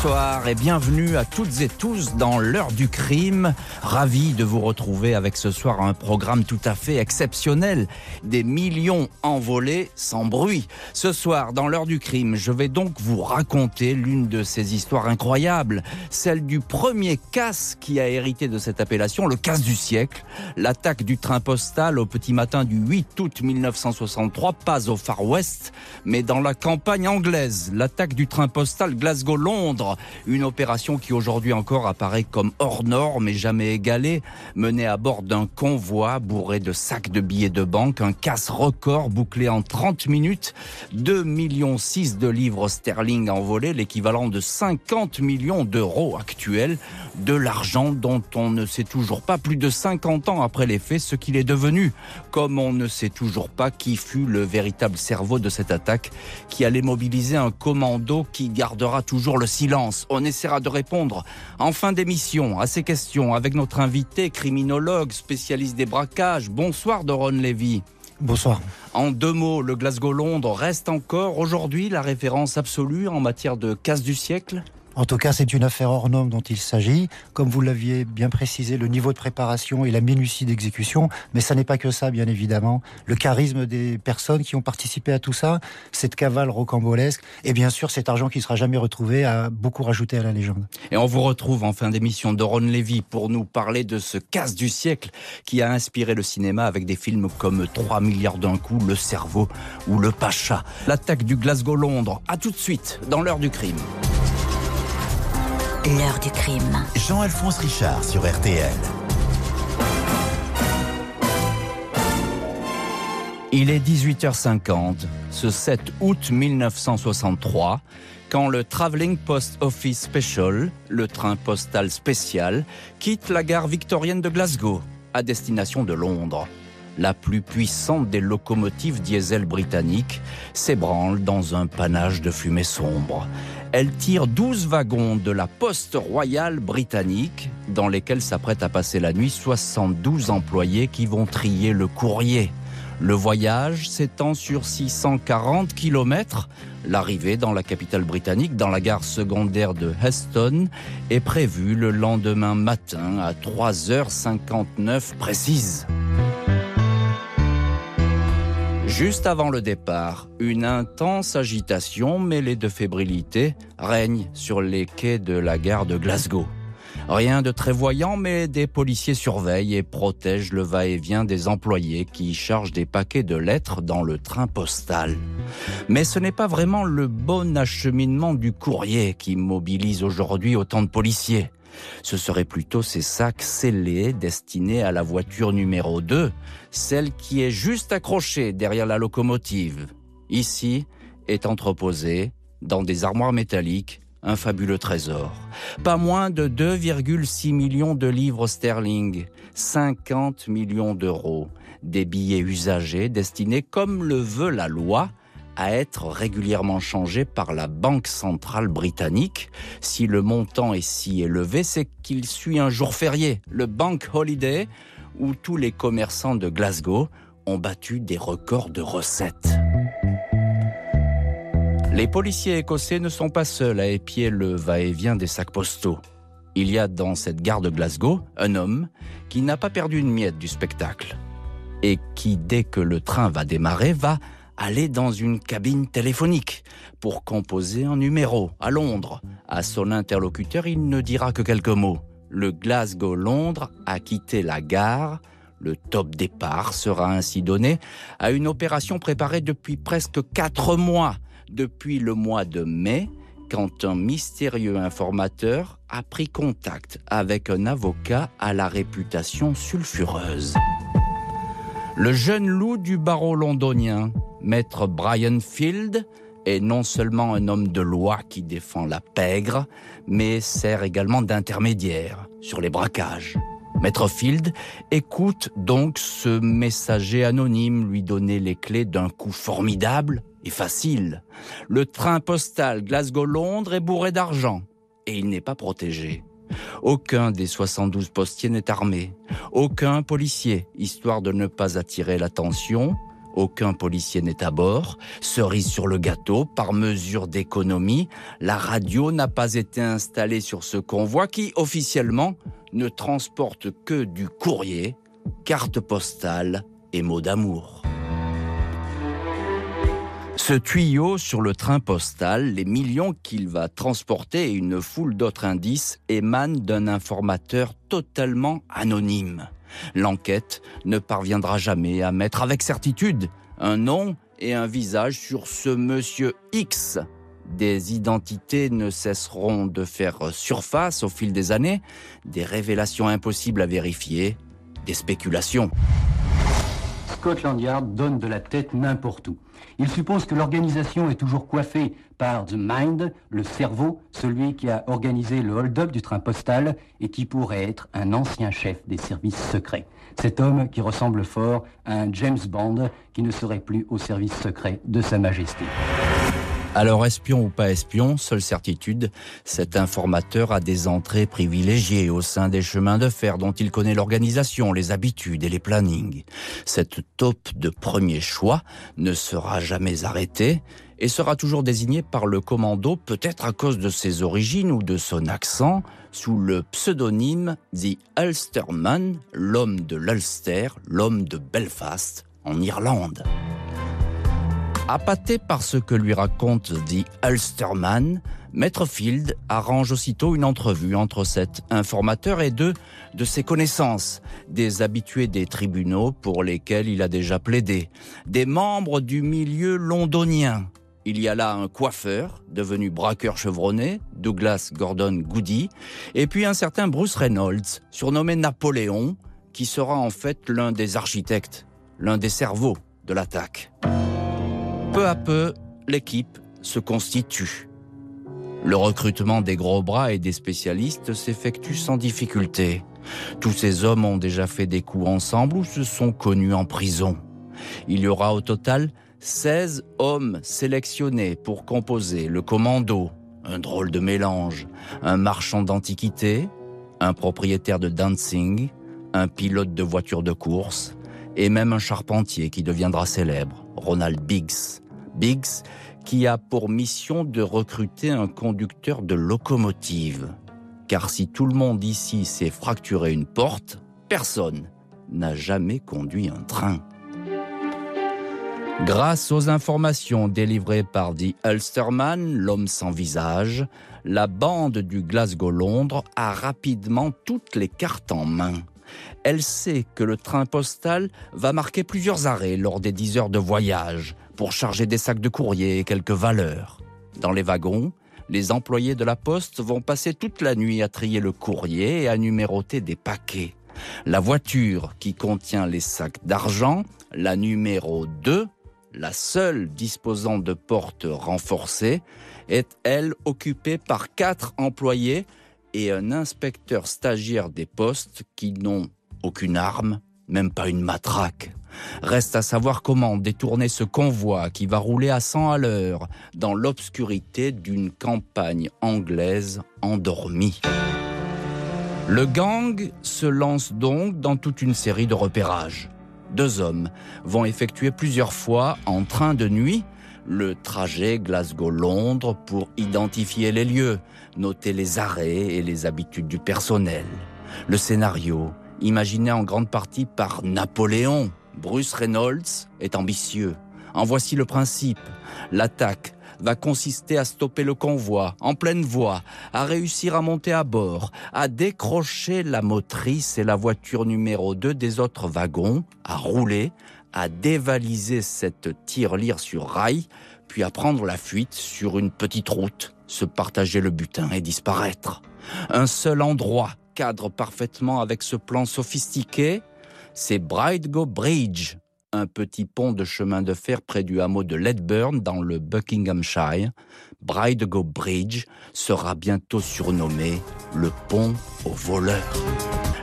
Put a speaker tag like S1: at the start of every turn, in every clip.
S1: Bonsoir et bienvenue à toutes et tous dans l'heure du crime. Ravi de vous retrouver avec ce soir un programme tout à fait exceptionnel. Des millions envolés sans bruit. Ce soir, dans l'heure du crime, je vais donc vous raconter l'une de ces histoires incroyables. Celle du premier casse qui a hérité de cette appellation, le casse du siècle. L'attaque du train postal au petit matin du 8 août 1963, pas au Far West, mais dans la campagne anglaise. L'attaque du train postal Glasgow-Londres une opération qui aujourd'hui encore apparaît comme hors norme et jamais égalée, menée à bord d'un convoi bourré de sacs de billets de banque, un casse record bouclé en 30 minutes, 2 millions 6 de livres sterling envolés, l'équivalent de 50 millions d'euros actuels, de l'argent dont on ne sait toujours pas plus de 50 ans après les faits ce qu'il est devenu, comme on ne sait toujours pas qui fut le véritable cerveau de cette attaque qui allait mobiliser un commando qui gardera toujours le silence on essaiera de répondre en fin d'émission à ces questions avec notre invité criminologue, spécialiste des braquages. Bonsoir Doron Levy.
S2: Bonsoir.
S1: En deux mots, le Glasgow-Londres reste encore aujourd'hui la référence absolue en matière de casse du siècle?
S2: En tout cas, c'est une affaire hors norme dont il s'agit. Comme vous l'aviez bien précisé, le niveau de préparation et la minutie d'exécution, mais ça n'est pas que ça, bien évidemment. Le charisme des personnes qui ont participé à tout ça, cette cavale rocambolesque, et bien sûr cet argent qui sera jamais retrouvé, a beaucoup rajouté à la légende.
S1: Et on vous retrouve en fin d'émission de Ron Levy pour nous parler de ce casse du siècle qui a inspiré le cinéma avec des films comme 3 milliards d'un coup, Le cerveau ou Le Pacha. L'attaque du Glasgow-Londres. À tout de suite dans l'heure du crime.
S3: L'heure du crime.
S4: Jean-Alphonse Richard sur RTL.
S1: Il est 18h50, ce 7 août 1963, quand le Travelling Post Office Special, le train postal spécial, quitte la gare victorienne de Glasgow, à destination de Londres la plus puissante des locomotives diesel britanniques, s'ébranle dans un panache de fumée sombre. Elle tire 12 wagons de la Poste royale britannique, dans lesquels s'apprêtent à passer la nuit 72 employés qui vont trier le courrier. Le voyage s'étend sur 640 km. L'arrivée dans la capitale britannique, dans la gare secondaire de Heston, est prévue le lendemain matin à 3h59 précise. Juste avant le départ, une intense agitation mêlée de fébrilité règne sur les quais de la gare de Glasgow. Rien de très voyant, mais des policiers surveillent et protègent le va-et-vient des employés qui chargent des paquets de lettres dans le train postal. Mais ce n'est pas vraiment le bon acheminement du courrier qui mobilise aujourd'hui autant de policiers. Ce seraient plutôt ces sacs scellés destinés à la voiture numéro 2, celle qui est juste accrochée derrière la locomotive. Ici est entreposé, dans des armoires métalliques, un fabuleux trésor. Pas moins de 2,6 millions de livres sterling, 50 millions d'euros, des billets usagés destinés, comme le veut la loi, à être régulièrement changé par la Banque centrale britannique. Si le montant est si élevé, c'est qu'il suit un jour férié, le Bank Holiday, où tous les commerçants de Glasgow ont battu des records de recettes. Les policiers écossais ne sont pas seuls à épier le va-et-vient des sacs postaux. Il y a dans cette gare de Glasgow un homme qui n'a pas perdu une miette du spectacle et qui, dès que le train va démarrer, va aller dans une cabine téléphonique pour composer un numéro à Londres. À son interlocuteur, il ne dira que quelques mots. Le Glasgow-Londres a quitté la gare. Le top départ sera ainsi donné à une opération préparée depuis presque quatre mois, depuis le mois de mai, quand un mystérieux informateur a pris contact avec un avocat à la réputation sulfureuse. Le jeune loup du barreau londonien Maître Brian Field est non seulement un homme de loi qui défend la pègre, mais sert également d'intermédiaire sur les braquages. Maître Field écoute donc ce messager anonyme lui donner les clés d'un coup formidable et facile. Le train postal Glasgow-Londres est bourré d'argent et il n'est pas protégé. Aucun des 72 postiers n'est armé, aucun policier, histoire de ne pas attirer l'attention Aucun policier n'est à bord. Cerise sur le gâteau, par mesure d'économie, la radio n'a pas été installée sur ce convoi qui, officiellement, ne transporte que du courrier, carte postale et mots d'amour. Ce tuyau sur le train postal, les millions qu'il va transporter et une foule d'autres indices émanent d'un informateur totalement anonyme. L'enquête ne parviendra jamais à mettre avec certitude un nom et un visage sur ce monsieur X. Des identités ne cesseront de faire surface au fil des années, des révélations impossibles à vérifier, des spéculations.
S3: Scotland Yard donne de la tête n'importe où. Il suppose que l'organisation est toujours coiffée par The Mind, le cerveau, celui qui a organisé le hold-up du train postal et qui pourrait être un ancien chef des services secrets. Cet homme qui ressemble fort à un James Bond qui ne serait plus au service secret de Sa Majesté.
S1: Alors espion ou pas espion, seule certitude, cet informateur a des entrées privilégiées au sein des chemins de fer dont il connaît l'organisation, les habitudes et les plannings. Cette taupe de premier choix ne sera jamais arrêtée et sera toujours désigné par le commando, peut-être à cause de ses origines ou de son accent, sous le pseudonyme The Ulsterman, l'homme de l'Ulster, l'homme de Belfast, en Irlande. Appâté par ce que lui raconte The Ulsterman, Maître Field arrange aussitôt une entrevue entre cet informateur et deux de ses connaissances, des habitués des tribunaux pour lesquels il a déjà plaidé, des membres du milieu londonien. Il y a là un coiffeur, devenu braqueur chevronné, Douglas Gordon Goody, et puis un certain Bruce Reynolds, surnommé Napoléon, qui sera en fait l'un des architectes, l'un des cerveaux de l'attaque. Peu à peu, l'équipe se constitue. Le recrutement des gros bras et des spécialistes s'effectue sans difficulté. Tous ces hommes ont déjà fait des coups ensemble ou se sont connus en prison. Il y aura au total 16 hommes sélectionnés pour composer le commando, un drôle de mélange, un marchand d'antiquités, un propriétaire de dancing, un pilote de voiture de course, et même un charpentier qui deviendra célèbre, Ronald Biggs. Biggs qui a pour mission de recruter un conducteur de locomotive. Car si tout le monde ici s'est fracturé une porte, personne n'a jamais conduit un train. Grâce aux informations délivrées par The Ulsterman, l'homme sans visage, la bande du Glasgow-Londres a rapidement toutes les cartes en main. Elle sait que le train postal va marquer plusieurs arrêts lors des 10 heures de voyage pour charger des sacs de courrier et quelques valeurs. Dans les wagons, les employés de la poste vont passer toute la nuit à trier le courrier et à numéroter des paquets. La voiture qui contient les sacs d'argent, la numéro 2, la seule disposant de portes renforcées, est elle occupée par quatre employés et un inspecteur stagiaire des postes qui n'ont aucune arme, même pas une matraque. Reste à savoir comment détourner ce convoi qui va rouler à 100 à l'heure dans l'obscurité d'une campagne anglaise endormie. Le gang se lance donc dans toute une série de repérages. Deux hommes vont effectuer plusieurs fois en train de nuit le trajet Glasgow-Londres pour identifier les lieux, noter les arrêts et les habitudes du personnel. Le scénario, imaginé en grande partie par Napoléon, Bruce Reynolds, est ambitieux. En voici le principe. L'attaque va consister à stopper le convoi en pleine voie, à réussir à monter à bord, à décrocher la motrice et la voiture numéro 2 des autres wagons, à rouler, à dévaliser cette tirelire sur rail, puis à prendre la fuite sur une petite route, se partager le butin et disparaître. Un seul endroit cadre parfaitement avec ce plan sophistiqué, c'est Bridego Bridge, un petit pont de chemin de fer près du hameau de Ledburn dans le Buckinghamshire. Bridego Bridge sera bientôt surnommé le pont aux voleurs.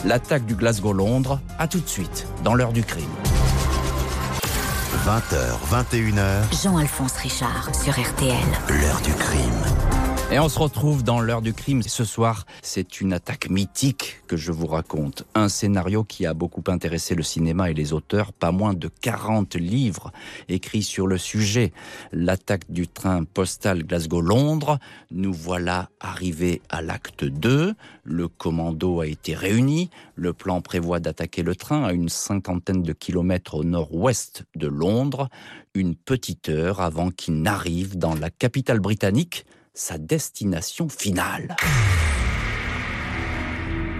S1: L'attaque du Glasgow-Londres, à tout de suite, dans l'heure du crime.
S4: 20h, 21h.
S5: Jean-Alphonse Richard sur RTL.
S4: L'heure du crime.
S1: Et on se retrouve dans l'heure du crime. Ce soir, c'est une attaque mythique que je vous raconte. Un scénario qui a beaucoup intéressé le cinéma et les auteurs. Pas moins de 40 livres écrits sur le sujet. L'attaque du train postal Glasgow-Londres. Nous voilà arrivés à l'acte 2. Le commando a été réuni. Le plan prévoit d'attaquer le train à une cinquantaine de kilomètres au nord-ouest de Londres. Une petite heure avant qu'il n'arrive dans la capitale britannique sa destination finale.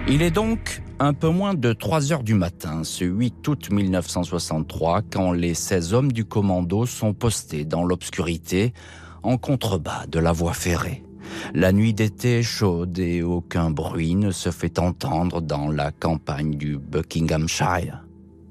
S1: Il est donc un peu moins de 3 heures du matin, ce 8 août 1963, quand les 16 hommes du commando sont postés dans l'obscurité en contrebas de la voie ferrée. La nuit d'été est chaude et aucun bruit ne se fait entendre dans la campagne du Buckinghamshire.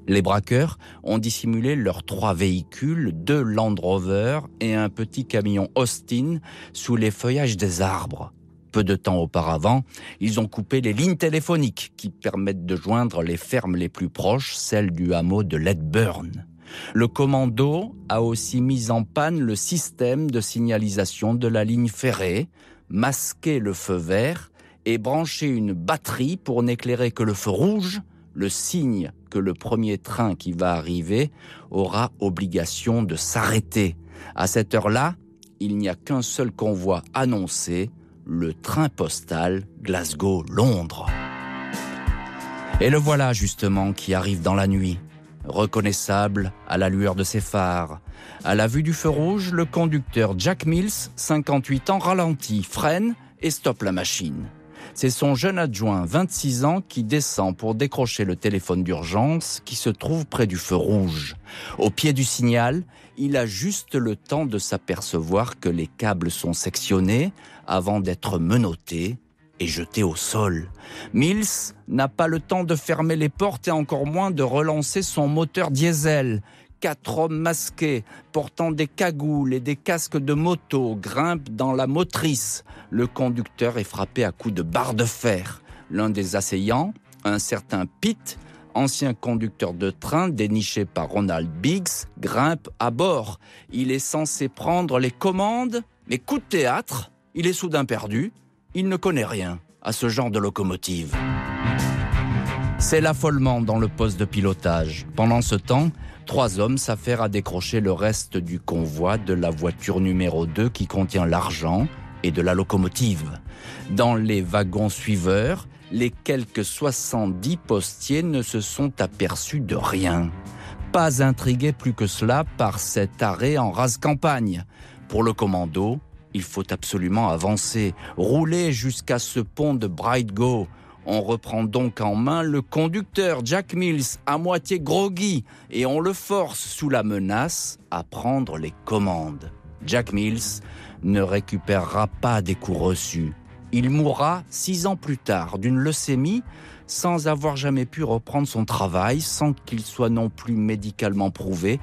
S1: Les braqueurs ont dissimulé leurs trois véhicules, deux Land Rover et un petit camion Austin sous les feuillages des arbres. Peu de temps auparavant, ils ont coupé les lignes téléphoniques qui permettent de joindre les fermes les plus proches, celles du hameau de Ledburn. Le commando a aussi mis en panne le système de signalisation de la ligne ferrée, masqué le feu vert et branché une batterie pour n'éclairer que le feu rouge, le signe que le premier train qui va arriver aura obligation de s'arrêter. À cette heure-là, il n'y a qu'un seul convoi annoncé, le train postal Glasgow-Londres. Et le voilà justement qui arrive dans la nuit, reconnaissable à la lueur de ses phares. À la vue du feu rouge, le conducteur Jack Mills, 58 ans, ralentit, freine et stoppe la machine. C'est son jeune adjoint, 26 ans, qui descend pour décrocher le téléphone d'urgence qui se trouve près du feu rouge. Au pied du signal, il a juste le temps de s'apercevoir que les câbles sont sectionnés avant d'être menottés et jetés au sol. Mills n'a pas le temps de fermer les portes et encore moins de relancer son moteur diesel quatre hommes masqués, portant des cagoules et des casques de moto, grimpent dans la motrice. Le conducteur est frappé à coups de barre de fer. L'un des assaillants, un certain Pitt, ancien conducteur de train déniché par Ronald Biggs, grimpe à bord. Il est censé prendre les commandes, mais coup de théâtre, il est soudain perdu. Il ne connaît rien à ce genre de locomotive. C'est l'affolement dans le poste de pilotage. Pendant ce temps, Trois hommes s'affairent à décrocher le reste du convoi de la voiture numéro 2 qui contient l'argent et de la locomotive. Dans les wagons suiveurs, les quelques 70 postiers ne se sont aperçus de rien. Pas intrigués plus que cela par cet arrêt en rase campagne. Pour le commando, il faut absolument avancer, rouler jusqu'à ce pont de Brightgo, on reprend donc en main le conducteur Jack Mills à moitié groggy et on le force sous la menace à prendre les commandes. Jack Mills ne récupérera pas des coups reçus. Il mourra six ans plus tard d'une leucémie sans avoir jamais pu reprendre son travail, sans qu'il soit non plus médicalement prouvé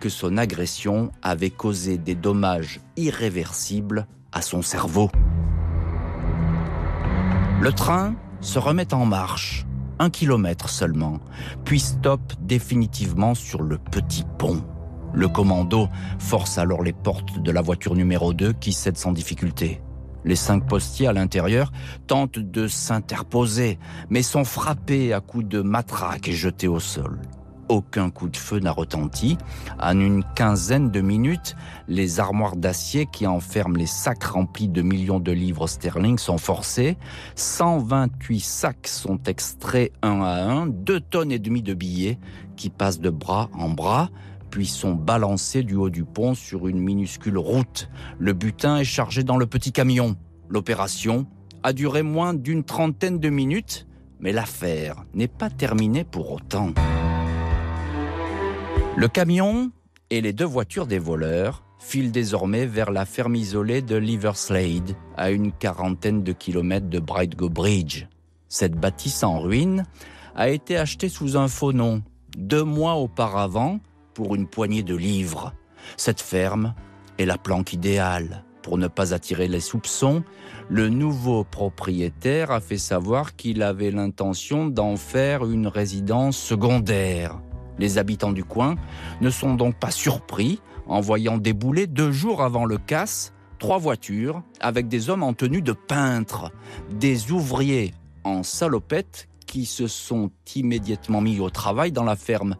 S1: que son agression avait causé des dommages irréversibles à son cerveau. Le train se remet en marche, un kilomètre seulement, puis stoppe définitivement sur le petit pont. Le commando force alors les portes de la voiture numéro 2 qui cède sans difficulté. Les cinq postiers à l'intérieur tentent de s'interposer, mais sont frappés à coups de matraque et jetés au sol aucun coup de feu n'a retenti. En une quinzaine de minutes, les armoires d'acier qui enferment les sacs remplis de millions de livres sterling sont forcées. 128 sacs sont extraits un à un, deux tonnes et demie de billets qui passent de bras en bras puis sont balancés du haut du pont sur une minuscule route. Le butin est chargé dans le petit camion. L'opération a duré moins d'une trentaine de minutes, mais l'affaire n'est pas terminée pour autant. Le camion et les deux voitures des voleurs filent désormais vers la ferme isolée de Liverslade, à une quarantaine de kilomètres de Brightgo Bridge. Cette bâtisse en ruine a été achetée sous un faux nom, deux mois auparavant, pour une poignée de livres. Cette ferme est la planque idéale. Pour ne pas attirer les soupçons, le nouveau propriétaire a fait savoir qu'il avait l'intention d'en faire une résidence secondaire. Les habitants du coin ne sont donc pas surpris en voyant débouler deux jours avant le casse trois voitures avec des hommes en tenue de peintre, des ouvriers en salopette qui se sont immédiatement mis au travail dans la ferme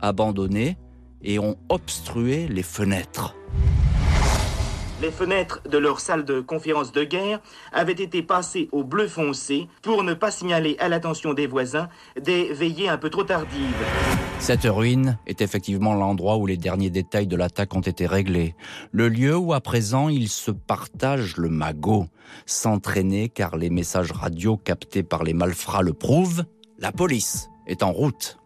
S1: abandonnée et ont obstrué les fenêtres.
S5: Les fenêtres de leur salle de conférence de guerre avaient été passées au bleu foncé pour ne pas signaler à l'attention des voisins des veillées un peu trop tardives.
S1: Cette ruine est effectivement l'endroit où les derniers détails de l'attaque ont été réglés. Le lieu où à présent ils se partagent le magot. S'entraîner car les messages radio captés par les malfrats le prouvent, la police est en route.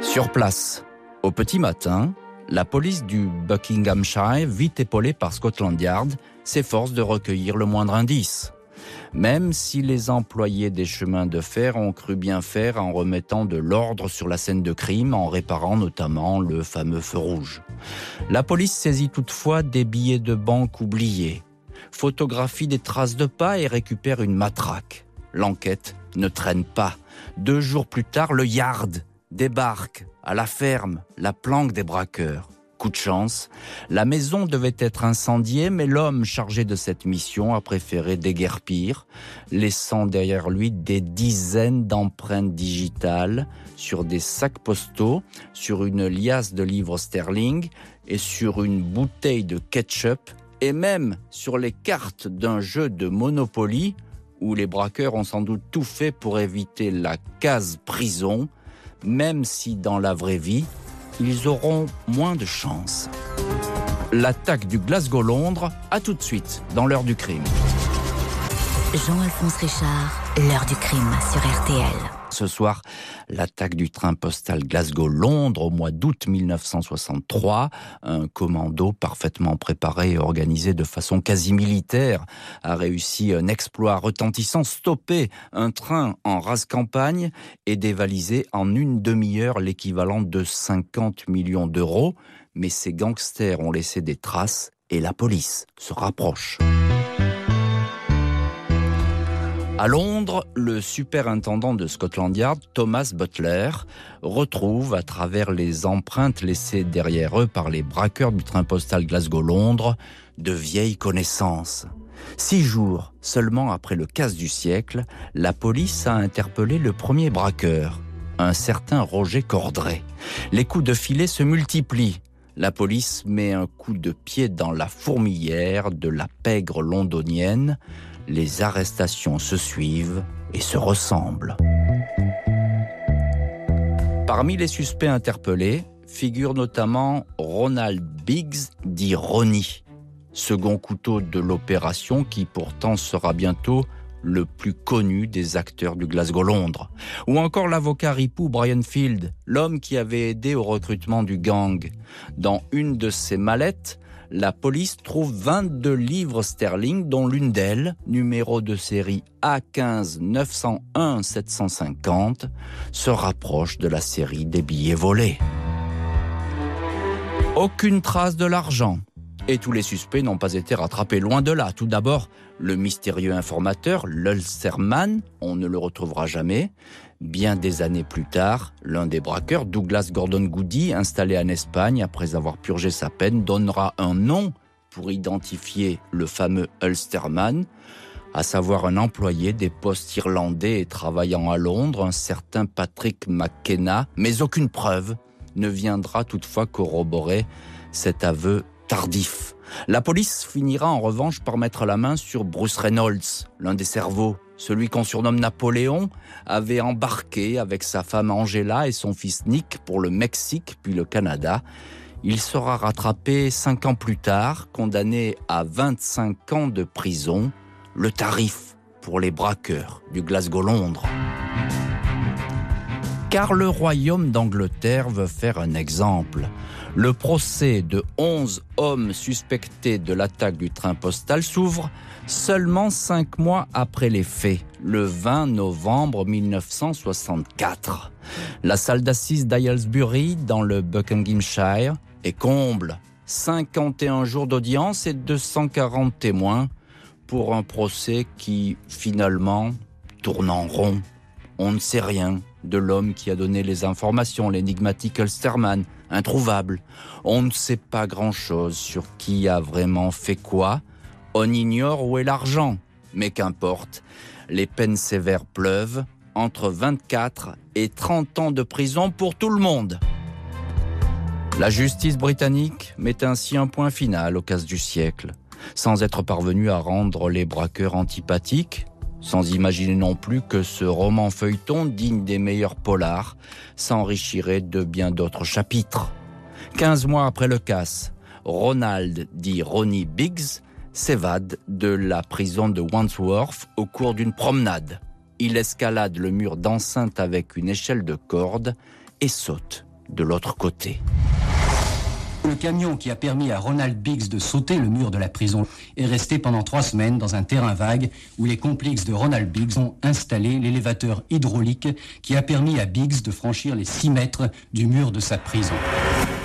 S1: Sur place, au petit matin, la police du Buckinghamshire, vite épaulée par Scotland Yard, s'efforce de recueillir le moindre indice. Même si les employés des chemins de fer ont cru bien faire en remettant de l'ordre sur la scène de crime, en réparant notamment le fameux feu rouge. La police saisit toutefois des billets de banque oubliés, photographie des traces de pas et récupère une matraque. L'enquête ne traîne pas. Deux jours plus tard, le Yard débarque à la ferme, la planque des braqueurs. Coup de chance, la maison devait être incendiée, mais l'homme chargé de cette mission a préféré déguerpir, laissant derrière lui des dizaines d'empreintes digitales sur des sacs postaux, sur une liasse de livres sterling et sur une bouteille de ketchup, et même sur les cartes d'un jeu de Monopoly où les braqueurs ont sans doute tout fait pour éviter la case prison même si dans la vraie vie, ils auront moins de chance. L'attaque du Glasgow-Londres, à tout de suite, dans l'heure du crime.
S6: Jean-Alphonse Richard, l'heure du crime sur RTL
S1: ce soir l'attaque du train postal Glasgow-Londres au mois d'août 1963. Un commando parfaitement préparé et organisé de façon quasi militaire a réussi un exploit retentissant, stopper un train en rase campagne et dévaliser en une demi-heure l'équivalent de 50 millions d'euros. Mais ces gangsters ont laissé des traces et la police se rapproche. À Londres, le superintendant de Scotland Yard, Thomas Butler, retrouve à travers les empreintes laissées derrière eux par les braqueurs du train postal Glasgow-Londres de vieilles connaissances. Six jours seulement après le casse du siècle, la police a interpellé le premier braqueur, un certain Roger Cordray. Les coups de filet se multiplient. La police met un coup de pied dans la fourmilière de la pègre londonienne les arrestations se suivent et se ressemblent. Parmi les suspects interpellés figure notamment Ronald Biggs, dit Ronnie, second couteau de l'opération qui pourtant sera bientôt le plus connu des acteurs du Glasgow-Londres. Ou encore l'avocat ripou Brian Field, l'homme qui avait aidé au recrutement du gang. Dans une de ses mallettes, la police trouve 22 livres sterling, dont l'une d'elles, numéro de série A15 901 750, se rapproche de la série des billets volés. Aucune trace de l'argent. Et tous les suspects n'ont pas été rattrapés, loin de là. Tout d'abord, le mystérieux informateur, l'Ulsterman, on ne le retrouvera jamais. Bien des années plus tard, l'un des braqueurs, Douglas Gordon Goody, installé en Espagne après avoir purgé sa peine, donnera un nom pour identifier le fameux Ulsterman, à savoir un employé des postes irlandais et travaillant à Londres, un certain Patrick McKenna, mais aucune preuve ne viendra toutefois corroborer cet aveu tardif. La police finira en revanche par mettre la main sur Bruce Reynolds, l'un des cerveaux celui qu'on surnomme Napoléon, avait embarqué avec sa femme Angela et son fils Nick pour le Mexique puis le Canada. Il sera rattrapé cinq ans plus tard, condamné à 25 ans de prison, le tarif pour les braqueurs du Glasgow-Londres. Car le royaume d'Angleterre veut faire un exemple. Le procès de 11 hommes suspectés de l'attaque du train postal s'ouvre seulement cinq mois après les faits, le 20 novembre 1964. La salle d'assises d'Aylesbury, dans le Buckinghamshire, est comble. 51 jours d'audience et 240 témoins pour un procès qui, finalement, tourne en rond. On ne sait rien de l'homme qui a donné les informations, l'énigmatique Ulsterman, introuvable. On ne sait pas grand-chose sur qui a vraiment fait quoi. On ignore où est l'argent. Mais qu'importe, les peines sévères pleuvent, entre 24 et 30 ans de prison pour tout le monde. La justice britannique met ainsi un point final au casse du siècle, sans être parvenu à rendre les braqueurs antipathiques, sans imaginer non plus que ce roman feuilleton, digne des meilleurs polars, s'enrichirait de bien d'autres chapitres. Quinze mois après le casse, Ronald, dit Ronnie Biggs, s'évade de la prison de Wandsworth au cours d'une promenade. Il escalade le mur d'enceinte avec une échelle de corde et saute de l'autre côté.
S3: Le camion qui a permis à Ronald Biggs de sauter le mur de la prison est resté pendant trois semaines dans un terrain vague où les complices de Ronald Biggs ont installé l'élévateur hydraulique qui a permis à Biggs de franchir les six mètres du mur de sa prison.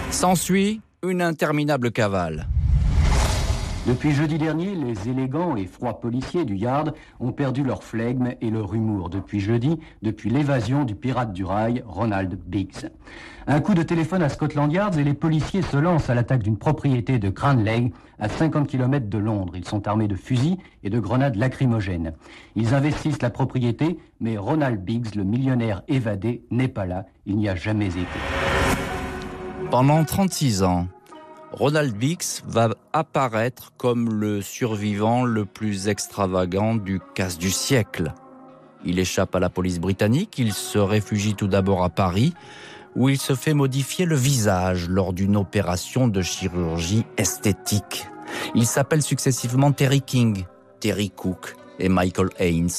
S1: S'ensuit une interminable cavale.
S3: Depuis jeudi dernier, les élégants et froids policiers du Yard ont perdu leur flegme et leur humour depuis jeudi, depuis l'évasion du pirate du rail, Ronald Biggs. Un coup de téléphone à Scotland Yard et les policiers se lancent à l'attaque d'une propriété de Cranleigh, à 50 km de Londres. Ils sont armés de fusils et de grenades lacrymogènes. Ils investissent la propriété, mais Ronald Biggs, le millionnaire évadé, n'est pas là. Il n'y a jamais été.
S1: Pendant 36 ans, Ronald Biggs va apparaître comme le survivant le plus extravagant du casse du siècle. Il échappe à la police britannique, il se réfugie tout d'abord à Paris, où il se fait modifier le visage lors d'une opération de chirurgie esthétique. Il s'appelle successivement Terry King, Terry Cook, et Michael Haynes.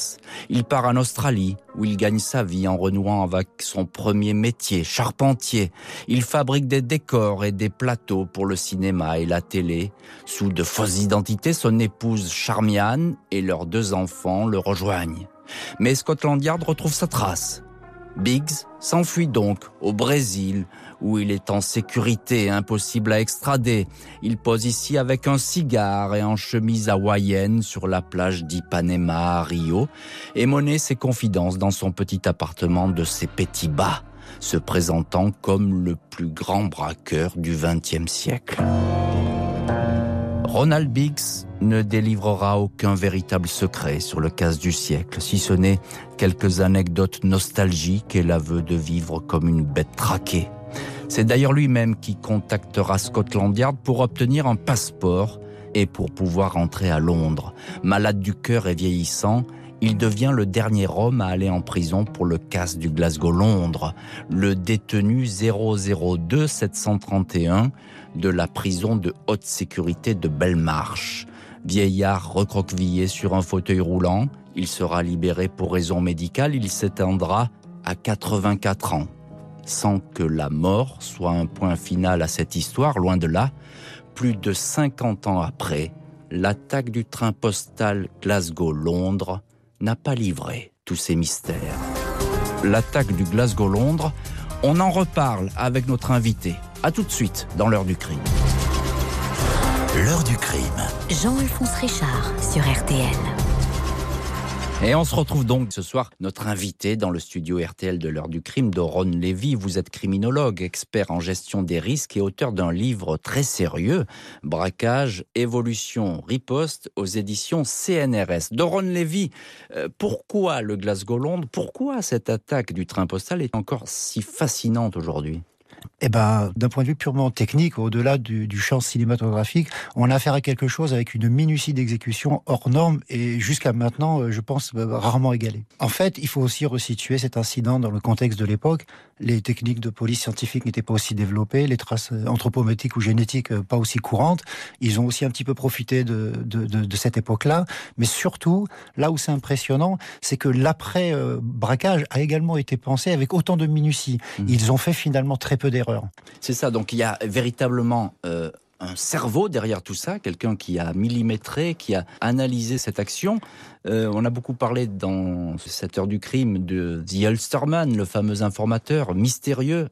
S1: Il part en Australie où il gagne sa vie en renouant avec son premier métier, charpentier. Il fabrique des décors et des plateaux pour le cinéma et la télé. Sous de fausses identités, son épouse Charmian et leurs deux enfants le rejoignent. Mais Scotland Yard retrouve sa trace. Biggs s'enfuit donc au Brésil, où il est en sécurité, impossible à extrader. Il pose ici avec un cigare et en chemise hawaïenne sur la plage d'Ipanema à Rio et monnaie ses confidences dans son petit appartement de ses petits bas, se présentant comme le plus grand braqueur du XXe siècle. Ronald Biggs ne délivrera aucun véritable secret sur le casse du siècle, si ce n'est quelques anecdotes nostalgiques et l'aveu de vivre comme une bête traquée. C'est d'ailleurs lui-même qui contactera Scotland Yard pour obtenir un passeport et pour pouvoir entrer à Londres. Malade du cœur et vieillissant, il devient le dernier homme à aller en prison pour le casse du Glasgow-Londres, le détenu 002 731 de la prison de haute sécurité de Belmarsh. Vieillard recroquevillé sur un fauteuil roulant, il sera libéré pour raison médicale, il s'éteindra à 84 ans sans que la mort soit un point final à cette histoire, loin de là, plus de 50 ans après, l'attaque du train postal Glasgow-Londres n'a pas livré tous ces mystères. L'attaque du Glasgow-Londres, on en reparle avec notre invité. A tout de suite dans l'heure du crime.
S4: L'heure du crime.
S6: Jean-Alphonse Richard sur RTL.
S1: Et on se retrouve donc ce soir, notre invité dans le studio RTL de l'heure du crime, Doron Lévy. Vous êtes criminologue, expert en gestion des risques et auteur d'un livre très sérieux, Braquage, évolution, riposte aux éditions CNRS. Doron Lévy, euh, pourquoi le Glasgow Londres Pourquoi cette attaque du train postal est encore si fascinante aujourd'hui?
S2: Eh ben, d'un point de vue purement technique, au-delà du, du, champ cinématographique, on a affaire à quelque chose avec une minutie d'exécution hors norme et jusqu'à maintenant, euh, je pense, euh, rarement égalée. En fait, il faut aussi resituer cet incident dans le contexte de l'époque. Les techniques de police scientifique n'étaient pas aussi développées, les traces euh, anthropométriques ou génétiques pas aussi courantes. Ils ont aussi un petit peu profité de, de, de, de cette époque-là. Mais surtout, là où c'est impressionnant, c'est que l'après-braquage a également été pensé avec autant de minutie. Mmh. Ils ont fait finalement très peu d'erreurs.
S1: C'est ça, donc il y a véritablement euh, un cerveau derrière tout ça, quelqu'un qui a millimétré, qui a analysé cette action. Euh, on a beaucoup parlé dans cette heure du crime de The Ulsterman, le fameux informateur mystérieux.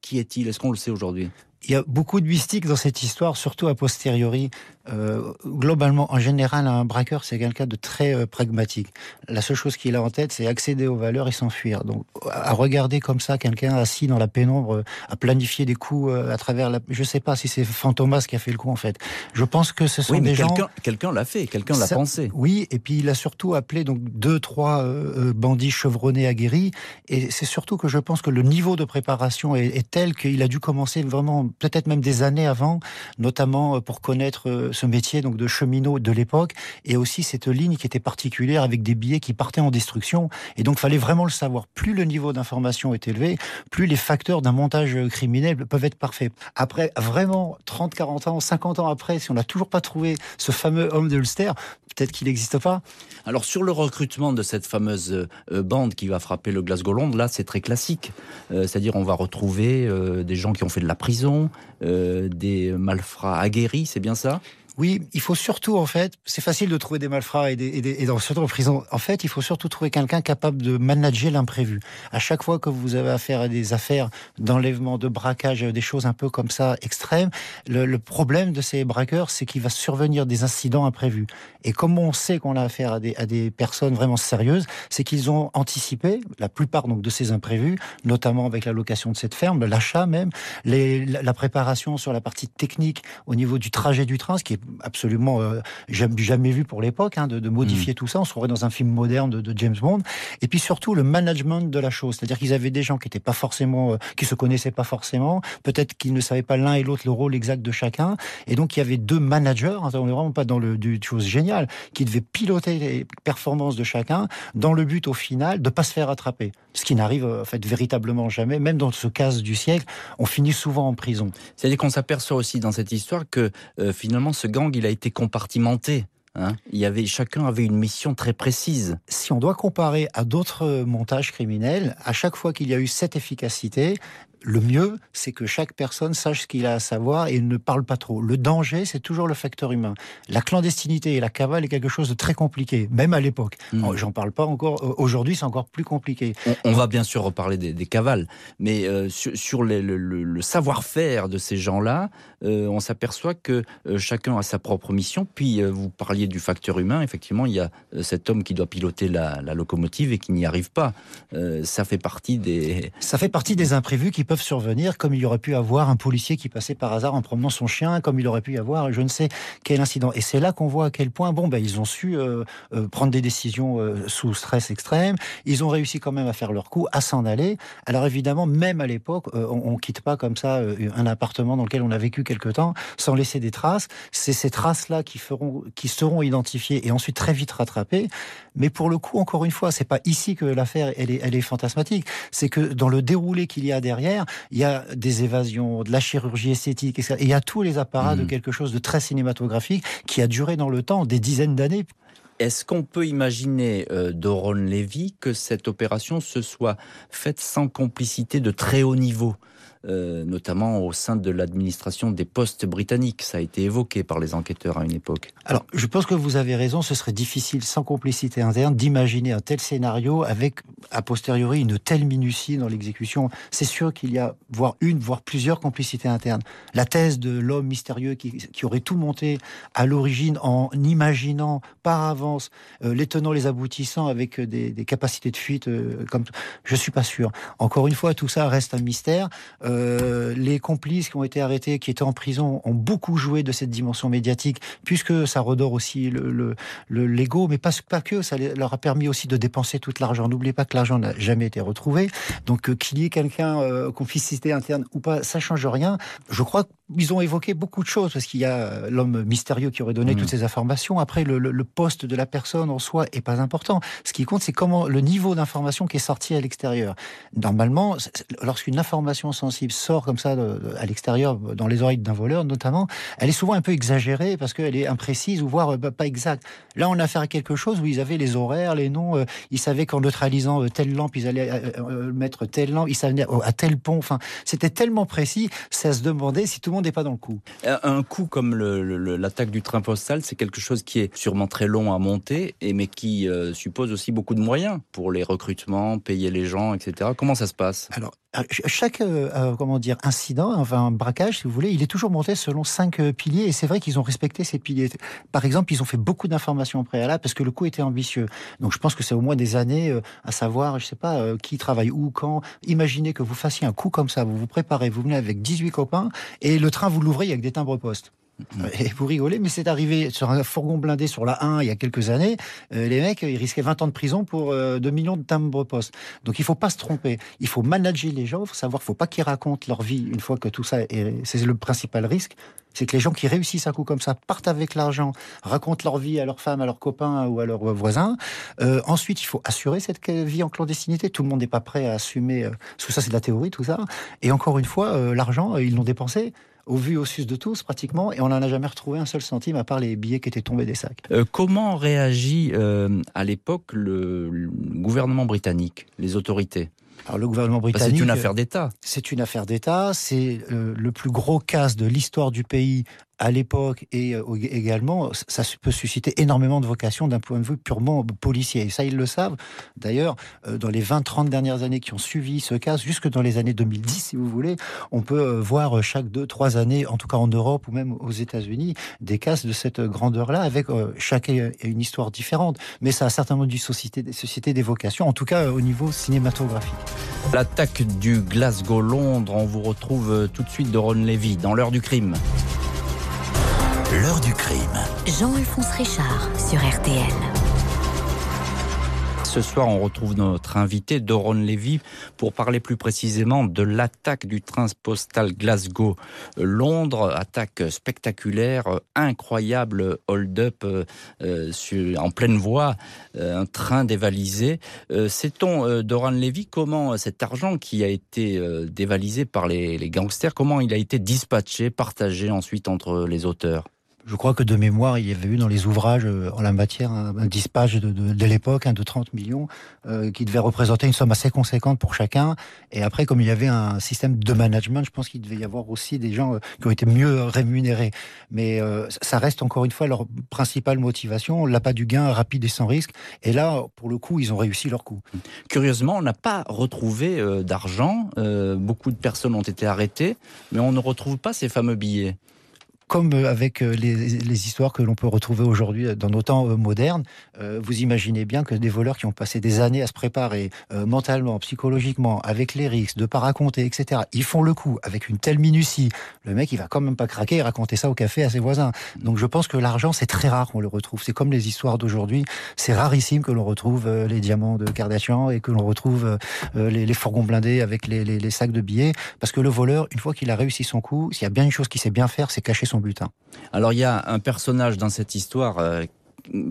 S1: Qui est-il? Est-ce qu'on le sait aujourd'hui?
S2: Il y a beaucoup de mystique dans cette histoire, surtout a posteriori. Euh, globalement, en général, un braqueur, c'est quelqu'un de très euh, pragmatique. La seule chose qu'il a en tête, c'est accéder aux valeurs et s'enfuir. Donc, à regarder comme ça quelqu'un assis dans la pénombre, à planifier des coups à travers la... Je sais pas si c'est Fantomas qui a fait le coup, en fait. Je pense que ce sont des gens...
S1: Quelqu'un l'a fait, quelqu'un l'a pensé.
S2: Oui, et puis il a surtout appelé donc deux, trois bandits chevronnés aguerris. Et c'est surtout que je pense que le niveau de préparation est, est tel qu'il a dû commencer vraiment, peut-être même des années avant, notamment pour connaître ce métier donc de cheminot de l'époque et aussi cette ligne qui était particulière avec des billets qui partaient en destruction et donc fallait vraiment le savoir. Plus le niveau d'information est élevé, plus les facteurs d'un montage criminel peuvent être parfaits. Après vraiment 30, 40 ans, 50 ans après, si on n'a toujours pas trouvé ce fameux homme de Ulster, peut-être qu'il n'existe pas.
S1: Alors sur le recrutement de cette fameuse euh, bande qui va frapper le Glasgow Londres, là c'est très classique. Euh, c'est-à-dire on va retrouver euh, des gens qui ont fait de la prison, des malfrats aguerris, c'est bien ça?
S2: Oui, il faut surtout, en fait, c'est facile de trouver des malfrats et, des, et, des, et surtout en prison. En fait, il faut surtout trouver quelqu'un capable de manager l'imprévu. À chaque fois que vous avez affaire à des affaires d'enlèvement, de braquage, des choses un peu comme ça extrêmes, le, le problème de ces braqueurs, c'est qu'il va survenir des incidents imprévus. Et comme on sait qu'on a affaire à des, à des personnes vraiment sérieuses, c'est qu'ils ont anticipé la plupart donc de ces imprévus, notamment avec la location de cette ferme, l'achat même, les, la préparation sur la partie technique au niveau du trajet du train, ce qui est absolument euh, jamais, jamais vu pour l'époque, hein, de, de, modifier mmh. tout ça. On se trouverait dans un film moderne de, de, James Bond. Et puis surtout le management de la chose, c'est-à-dire qu'ils avaient des gens qui étaient pas forcément, euh, qui se connaissaient pas forcément, peut-être qu'ils ne savaient pas l'un et l'autre le rôle exact de chacun. Et donc il y avait deux managers. Hein, on n'est vraiment pas dans le du chose géniale, qui devaient piloter les performances de chacun dans le but au final de pas se faire attraper. Ce qui n'arrive en fait véritablement jamais, même dans ce cas du siècle, on finit souvent en prison.
S1: C'est-à-dire qu'on s'aperçoit aussi dans cette histoire que euh, finalement ce gang, il a été compartimenté. Hein il y avait, chacun avait une mission très précise.
S2: Si on doit comparer à d'autres montages criminels, à chaque fois qu'il y a eu cette efficacité, le mieux, c'est que chaque personne sache ce qu'il a à savoir et ne parle pas trop. Le danger, c'est toujours le facteur humain. La clandestinité et la cavale est quelque chose de très compliqué, même à l'époque. Mmh. J'en parle pas encore. Aujourd'hui, c'est encore plus compliqué.
S1: On, on, va bien sûr reparler des, des cavales, mais euh, sur, sur les, le, le, le savoir-faire de ces gens-là, euh, on s'aperçoit que euh, chacun a sa propre mission. Puis euh, vous parliez du facteur humain. Effectivement, il y a euh, cet homme qui doit piloter la, la locomotive et qui n'y arrive pas. Euh, ça fait partie des.
S2: Ça fait partie des imprévus qui peuvent survenir, comme il y aurait pu avoir un policier qui passait par hasard en promenant son chien, comme il aurait pu y avoir je ne sais quel incident. Et c'est là qu'on voit à quel point, bon, ben, ils ont su euh, euh, prendre des décisions euh, sous stress extrême. Ils ont réussi quand même à faire leur coup, à s'en aller. Alors évidemment, même à l'époque, on, on, quitte pas comme ça un appartement dans lequel on a vécu quelque temps sans laisser des traces. C'est ces traces-là qui feront, qui seront identifiées et ensuite très vite rattrapées. Mais pour le coup, encore une fois, c'est pas ici que l'affaire elle est, elle est fantasmatique. C'est que dans le déroulé qu'il y a derrière, il y a des évasions, de la chirurgie esthétique, etc. Et il y a tous les apparats mmh. de quelque chose de très cinématographique qui a duré dans le temps des dizaines d'années.
S1: Est-ce qu'on peut imaginer, euh, Doron Levy, que cette opération se soit faite sans complicité de très haut niveau? Euh, notamment au sein de l'administration des postes britanniques. Ça a été évoqué par les enquêteurs à une époque.
S2: Alors, je pense que vous avez raison, ce serait difficile, sans complicité interne, d'imaginer un tel scénario avec, a posteriori, une telle minutie dans l'exécution. C'est sûr qu'il y a, voire une, voire plusieurs complicités internes. La thèse de l'homme mystérieux qui, aurait tout monté à l'origine en imaginant par avance euh, les tenants, les aboutissants avec des, des capacités de fuite, euh, comme je suis pas sûr. Encore une fois, tout ça reste un mystère. Euh, euh, les complices qui ont été arrêtés, qui étaient en prison, ont beaucoup joué de cette dimension médiatique, puisque ça redore aussi le, le, le l'ego, mais pas, que, ça leur a permis aussi de dépenser tout l'argent. N'oubliez pas que l'argent n'a jamais été retrouvé. Donc euh, qu'il y ait quelqu'un, euh, complicité interne ou pas, ça change rien. Je crois qu'ils ont évoqué beaucoup de choses, parce qu'il y a euh, l'homme mystérieux qui aurait donné mmh. toutes ces informations. Après, le, le, le, poste de la personne en soi est pas important. Ce qui compte, c'est comment le niveau d'information qui est sorti à l'extérieur. Normalement, lorsqu'une information sensible sort comme ça de, à l'extérieur, dans les oreilles d'un voleur notamment, elle est souvent un peu exagérée parce qu'elle est imprécise ou voire euh, pas exacte. Là, on a affaire à quelque chose où ils avaient les horaires, les noms, euh, ils savaient qu'en neutralisant euh, telle lampe, ils allaient euh, mettre telle lampe, ils savaient à tel pont. Enfin, c'était tellement précis, à se demander si tout monde n'est pas dans le coup.
S1: Un coup comme l'attaque du train postal, c'est quelque chose qui est sûrement très long à monter, et mais qui euh, suppose aussi beaucoup de moyens pour les recrutements, payer les gens, etc. Comment ça se passe?
S2: Alors, chaque comment dire incident, enfin un braquage, si vous voulez, il est toujours monté selon cinq piliers. Et c'est vrai qu'ils ont respecté ces piliers. Par exemple, ils ont fait beaucoup d'informations au préalable parce que le coup était ambitieux. Donc je pense que c'est au moins des années à savoir, je sais pas, qui travaille où, quand. Imaginez que vous fassiez un coup comme ça, vous vous préparez, vous venez avec 18 copains et le train vous l'ouvrez avec des timbres postes. Et vous rigolez, mais c'est arrivé sur un fourgon blindé sur la 1 il y a quelques années. Euh, les mecs, ils risquaient 20 ans de prison pour 2 euh, millions de timbres postes. Donc il faut pas se tromper. Il faut manager les gens. Faut savoir, faut pas qu'ils racontent leur vie une fois que tout ça est. C'est le principal risque. C'est que les gens qui réussissent un coup comme ça partent avec l'argent, racontent leur vie à leurs femmes, à leurs copains ou à leurs voisins. Euh, ensuite, il faut assurer cette vie en clandestinité. Tout le monde n'est pas prêt à assumer. parce que ça, c'est de la théorie, tout ça. Et encore une fois, l'argent, ils l'ont dépensé au vu au sus de tous pratiquement, et on n'en a jamais retrouvé un seul centime à part les billets qui étaient tombés des sacs.
S1: Euh, comment réagit euh, à l'époque le, gouvernement britannique, les autorités?
S2: Alors le gouvernement britannique,
S1: c'est une affaire d'État.
S2: C'est une affaire d'État. C'est euh, le plus gros casse de l'histoire du pays à l'époque et euh, également, ça peut susciter énormément de vocations d'un point de vue purement policier. Et ça, ils le savent. D'ailleurs, euh, dans les 20-30 dernières années qui ont suivi ce cas, jusque dans les années 2010, si vous voulez, on peut euh, voir chaque 2-3 années, en tout cas en Europe ou même aux États-Unis, des cas de cette grandeur-là, avec chaque une histoire différente. Mais ça a certainement dû susciter, susciter des vocations, en tout cas au niveau cinématographique.
S1: L'attaque du Glasgow-Londres, on vous retrouve tout de suite de Ron Levy dans l'heure du crime.
S4: L'heure du crime.
S6: Jean-Alphonse Richard sur RTL.
S1: Ce soir, on retrouve notre invité Doron Levy pour parler plus précisément de l'attaque du train postal Glasgow-Londres. Attaque spectaculaire, incroyable hold-up euh, en pleine voie, euh, un train dévalisé. Euh, sait-on, Doran Levy, comment cet argent qui a été dévalisé par les, les gangsters, comment il a été dispatché, partagé ensuite entre les auteurs?
S2: Je crois que de mémoire, il y avait eu dans les ouvrages euh, en la matière un, dispatch de, l'époque, de 30 millions, euh, qui devait représenter une somme assez conséquente pour chacun. Et après, comme il y avait un système de management, je pense qu'il devait y avoir aussi des gens euh, qui ont été mieux rémunérés. Mais ça reste encore une fois leur principale motivation, l'appât du gain rapide et sans risque. Et là, pour le coup, ils ont réussi leur coup.
S1: Curieusement, on n'a pas retrouvé d'argent. beaucoup de personnes ont été arrêtées, mais on ne retrouve pas ces fameux billets
S2: comme euh, avec euh, les, histoires que l'on peut retrouver aujourd'hui dans nos temps euh, modernes, vous imaginez bien que des voleurs qui ont passé des années à se préparer mentalement, psychologiquement, avec les risques, de pas raconter, etc., ils font le coup avec une telle minutie. Le mec, il va quand même pas craquer et raconter ça au café à ses voisins. Donc je pense que l'argent, c'est très rare qu'on le retrouve. C'est comme les histoires d'aujourd'hui. C'est rarissime que l'on retrouve les diamants de Kardashian et que l'on retrouve les, fourgons blindés avec les, les, sacs de billets. Parce que le voleur, une fois qu'il a réussi son coup, s'il y a bien une chose qu'il sait bien faire, c'est cacher son
S1: Alors il y a un personnage dans cette histoire euh,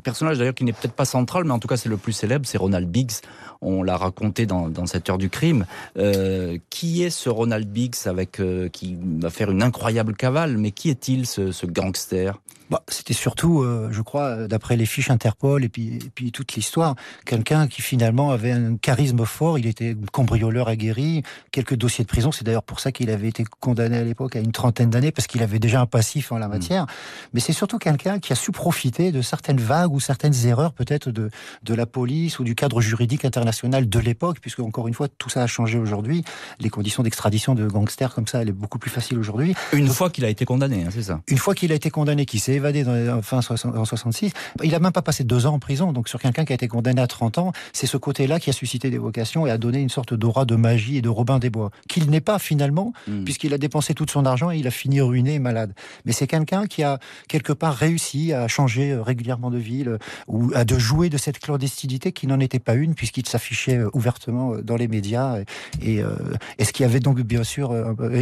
S1: personnage d'ailleurs qui n'est peut-être pas central, mais en tout cas c'est le plus célèbre, c'est Ronald Biggs. On l'a raconté dans, cette heure du crime. Euh, qui est ce Ronald Biggs avec euh, qui va faire une incroyable cavale? Mais qui est-il ce gangster?
S2: Bah, c'était surtout, euh, je crois, d'après les fiches Interpol et puis, et puis toute l'histoire, quelqu'un qui finalement avait un charisme fort. Il était cambrioleur aguerri, quelques dossiers de prison. C'est d'ailleurs pour ça qu'il avait été condamné à l'époque à une trentaine d'années parce qu'il avait déjà un passif en la hmm. matière. Mais c'est surtout quelqu'un qui a su profiter de certaines vagues ou certaines erreurs peut-être de, de la police ou du cadre juridique international de l'époque, puisque encore une fois tout ça a changé aujourd'hui. Les conditions d'extradition de gangsters comme ça, elle est beaucoup plus facile aujourd'hui.
S1: Une fois qu'il a été condamné, hein, c'est ça.
S2: Une fois qu'il a été condamné, qui s'est évadé dans fin en 66. Il a même pas passé deux ans en prison. Donc sur quelqu'un qui a été condamné à 30 ans, c'est ce côté-là qui a suscité des vocations et a donné une sorte d'aura de magie et de Robin des Bois qu'il n'est pas finalement, hmm. puisqu'il a dépensé tout son argent et il a fini ruiné et malade. Mais c'est quelqu'un qui a quelque part réussi à changer euh, régulièrement de ville euh, ou à de jouer de cette clandestinité qui n'en était pas une puisqu'il s'affichait euh, ouvertement dans les médias et, et, ce qui avait donc bien sûr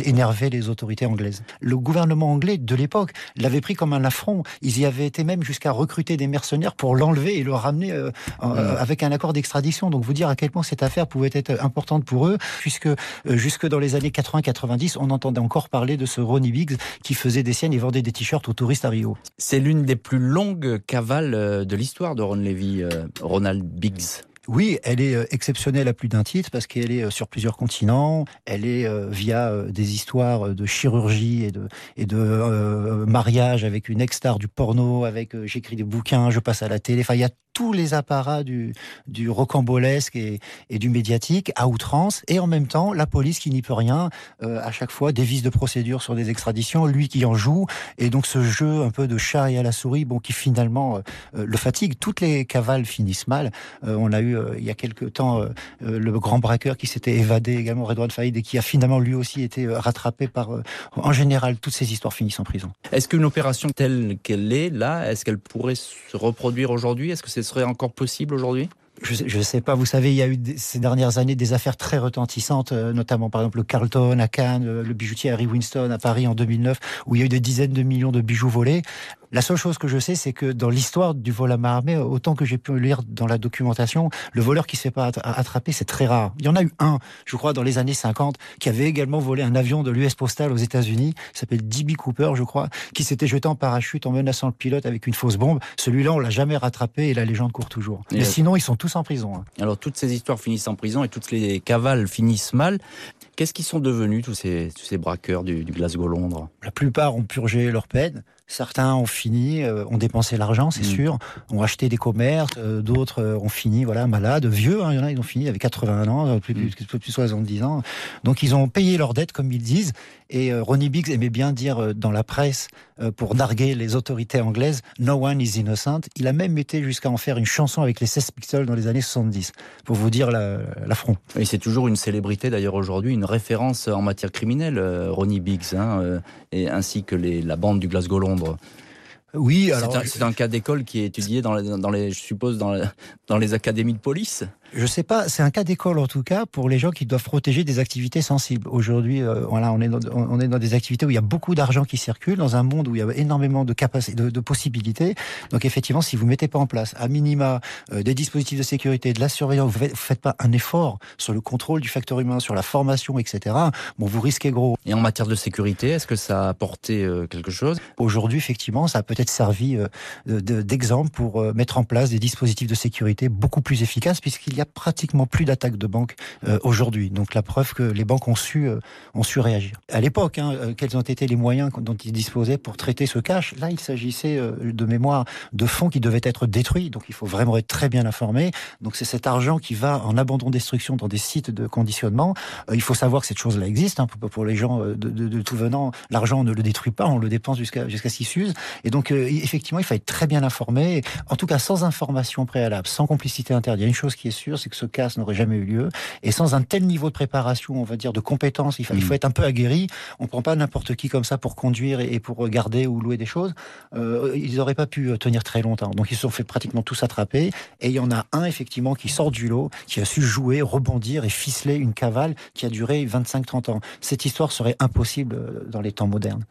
S2: énervé les autorités anglaises. Le gouvernement anglais de l'époque l'avait pris comme un affront. Ils y avaient été même jusqu'à recruter des mercenaires pour l'enlever et le ramener euh, euh, avec un accord d'extradition. Donc vous dire à quel point cette affaire pouvait être importante pour eux, puisque euh, jusque dans les années 80-90, on entendait encore parler de ce Ronnie Biggs qui faisait des siennes et vendait des t-shirts aux touristes à Rio.
S1: C'est l'une des plus longues cavales de l'histoire de Ron Levy, Ronald Biggs.
S2: Oui, elle est euh, exceptionnelle à plus d'un titre parce qu'elle est euh, sur plusieurs continents. Elle est euh, via des histoires de chirurgie et de, mariage avec une ex-star du porno, avec j'écris des bouquins, je passe à la télé. Enfin, il y a tous les apparats du, du rocambolesque et, et, du médiatique à outrance, et en même temps la police qui n'y peut rien, à chaque fois des vices de procédure sur des extraditions, lui qui en joue, et donc ce jeu un peu de chat et à la souris, bon, qui finalement le fatigue. Toutes les cavales finissent mal. on a eu euh, il y a quelque temps euh, euh, le grand braqueur qui s'était évadé également, Redouane Faïd, et qui a finalement lui aussi été rattrapé par. en général, toutes ces histoires finissent en prison.
S1: Est-ce qu'une opération telle qu'elle est là, est-ce qu'elle pourrait se reproduire aujourd'hui? Est-ce que ce serait encore possible aujourd'hui?
S2: Je ne sais pas, vous savez, il y a eu ces dernières années des affaires très retentissantes, notamment par exemple le Carlton à Cannes, le bijoutier Harry Winston à Paris en 2009, où il y a eu des dizaines de millions de bijoux volés. La seule chose que je sais, c'est que dans l'histoire du vol à main armée, autant que j'ai pu lire dans la documentation, le voleur qui s'est pas attrapé, c'est très rare. Il y en a eu un, je crois, dans les années 50, qui avait également volé un avion de l'US Postal aux États-Unis, s'appelle D.B. Cooper, je crois, qui s'était jeté en parachute en menaçant le pilote avec une fausse bombe. Celui-là, on l'a jamais rattrapé et la légende court toujours. Mais sinon, ils sont tous en prison. Hein.
S1: Alors, toutes ces histoires finissent en prison et toutes les cavales finissent mal. Qu'est-ce qu'ils sont devenus, tous ces, tous ces braqueurs du, du Glasgow-Londres
S2: La plupart ont purgé leur peine. Certains ont fini, euh, ont dépensé l'argent, c'est mm. sûr, ont acheté des commerces, euh, d'autres euh, ont fini, voilà, malades, vieux, hein, il y en a, ils ont fini avec 81 ans, plus, plus, mm. plus, plus 70 ans. Donc ils ont payé leurs dettes, comme ils disent, et Ronnie Biggs aimait bien dire dans la presse, pour narguer les autorités anglaises, No one is innocent. Il a même été jusqu'à en faire une chanson avec les Sex Pistols dans les années 70, pour vous dire l'affront.
S1: et c'est toujours une célébrité d'ailleurs aujourd'hui, une référence en matière criminelle, Ronnie Biggs, hein, et ainsi que les, la bande du Glasgow Londres.
S2: Oui,
S1: alors c'est un, cas d'école qui est étudié dans dans les, je suppose, dans, dans les académies de police?
S2: Je sais pas, c'est un cas d'école en tout cas pour les gens qui doivent protéger des activités sensibles. Aujourd'hui, euh, voilà, on est, dans, on est dans des activités où il y a beaucoup d'argent qui circule, dans un monde où il y a énormément de de, de, possibilités. Donc effectivement, si vous mettez pas en place à minima euh, des dispositifs de sécurité, de la surveillance, vous ne faites pas un effort sur le contrôle du facteur humain, sur la formation, etc. Bon, vous risquez gros.
S1: Et en matière de sécurité, est-ce que ça a apporté euh, quelque chose?
S2: Aujourd'hui, effectivement, ça a peut-être servi d'exemple pour mettre en place des dispositifs de sécurité beaucoup plus efficaces, puisqu'il y a a pratiquement plus d'attaques de banques euh, aujourd'hui. Donc la preuve que les banques ont su, euh, ont su réagir. À l'époque, hein, euh, quels ont été les moyens dont ils disposaient pour traiter ce cash? Là, il s'agissait de mémoire de fonds qui devaient être détruits. Donc il faut vraiment être très bien informé. Donc c'est cet argent qui va en abandon destruction dans des sites de conditionnement. il faut savoir que cette chose-là existe. Hein, pour, les gens de tout venant, l'argent on ne le détruit pas, on le dépense jusqu'à jusqu'à ce qu'il s'use. Et donc effectivement, il faut être très bien informé. En tout cas, sans information préalable, sans complicité interdite. Il y a une chose qui est sûre, c'est que ce casse n'aurait jamais eu lieu. Et sans un tel niveau de préparation, on va dire, de compétences, il, faut, il faut mm. être un peu aguerri. On prend pas n'importe qui comme ça pour conduire et, pour garder ou louer des choses. Euh, ils n'auraient pas pu tenir très longtemps. Donc ils se sont fait pratiquement tous attraper. Et il y en a un, effectivement, qui sort du lot, qui a su jouer, rebondir et ficeler une cavale qui a duré 25-30 ans. Cette histoire serait impossible euh, dans les temps modernes.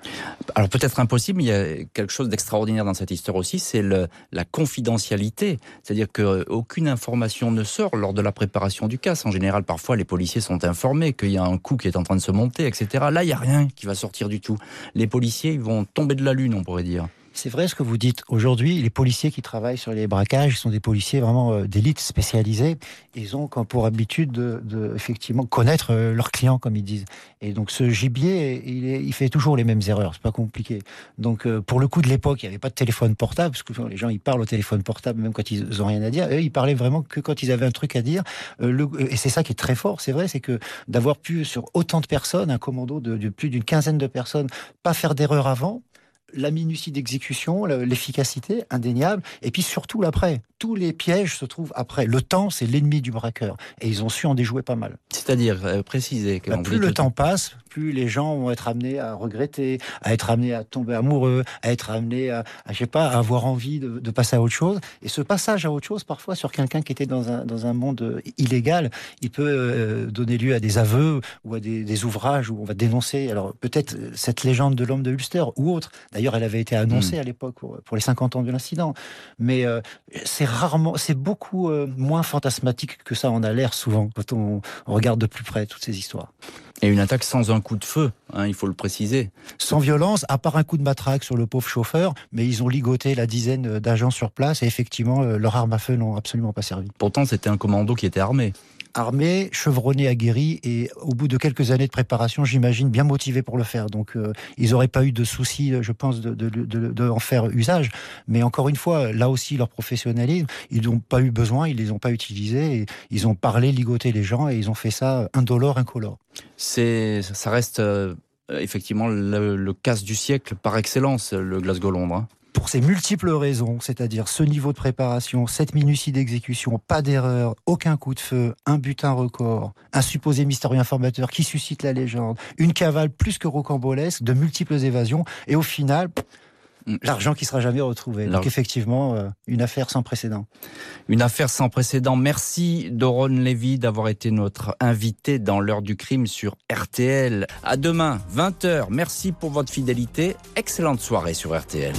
S1: Alors peut-être impossible, mais il y a quelque chose d'extraordinaire dans cette histoire aussi, c'est la confidentialité. C'est-à-dire qu'aucune information ne sort lors de la préparation du casse. En général, parfois, les policiers sont informés qu'il y a un coup qui est en train de se monter, etc. Là, il n'y a rien qui va sortir du tout. Les policiers, ils vont tomber de la lune, on pourrait dire.
S2: C'est vrai ce que vous dites. Aujourd'hui, les policiers qui travaillent sur les braquages sont des policiers vraiment euh, d'élite spécialisés. Ils ont pour habitude de, effectivement connaître euh, leurs clients, comme ils disent. Et donc ce gibier, il, il fait toujours les mêmes erreurs. C'est pas compliqué. Donc euh, pour le coup de l'époque, il n'y avait pas de téléphone portable parce que les gens ils parlent au téléphone portable même quand ils ont rien à dire. Eux, ils parlaient vraiment que quand ils avaient un truc à dire. et c'est ça qui est très fort. C'est vrai, c'est que d'avoir pu sur autant de personnes, un commando de, de plus d'une quinzaine de personnes, pas faire d'erreur avant, la minutie d'exécution, l'efficacité indéniable, et puis surtout l'après. Tous les pièges se trouvent après. Le temps, c'est l'ennemi du braqueur, et ils ont su en déjouer pas mal.
S1: C'est-à-dire euh, préciser que
S2: bah, plus le temps passe, plus les gens vont être amenés à regretter, à être amenés à tomber amoureux, à être amenés à, je sais pas, à avoir envie de, passer à autre chose. Et ce passage à autre chose, parfois, sur quelqu'un qui était dans un, dans un monde illégal, il peut euh, donner lieu à des aveux ou à des, des ouvrages où on va dénoncer, alors peut-être cette légende de l'homme de Ulster ou autre D'ailleurs, elle avait été annoncée hmm. à l'époque pour, les 50 ans de l'incident. Mais euh, c'est rarement, c'est beaucoup euh, moins fantasmatique que ça en a l'air souvent quand on, regarde de plus près toutes ces histoires.
S1: Et une attaque sans un coup de feu, hein, il faut le préciser.
S2: Sans violence, à part un coup de matraque sur le pauvre chauffeur, mais ils ont ligoté la dizaine d'agents sur place et effectivement, euh, leurs armes à feu n'ont absolument pas servi.
S1: Pourtant, c'était un commando qui était armé
S2: armé, chevronné, aguerri, et au bout de quelques années de préparation, j'imagine, bien motivé pour le faire. Donc, euh, ils n'auraient pas eu de soucis, je pense, de, en faire usage. Mais encore une fois, là aussi, leur professionnalisme, ils n'ont pas eu besoin, ils les ont pas utilisés, ils ont parlé, ligoté les gens, et ils ont fait ça indolore, incolore.
S1: C'est, ça reste euh, effectivement le, le, casse du siècle par excellence, le Glasgow-Londres.
S2: Pour ces multiples raisons, c'est-à-dire ce niveau de préparation, cette minutie d'exécution, pas d'erreur, aucun coup de feu, un butin record, un supposé mystérieux informateur qui suscite la légende, une cavale plus que rocambolesque, de multiples évasions, et au final, mm. l'argent qui sera jamais retrouvé. Donc effectivement, euh, une affaire sans précédent.
S1: Une affaire sans précédent. Merci Doron Lévy d'avoir été notre invité dans l'heure du crime sur RTL. À demain, 20h. Merci pour votre fidélité. Excellente soirée sur RTL.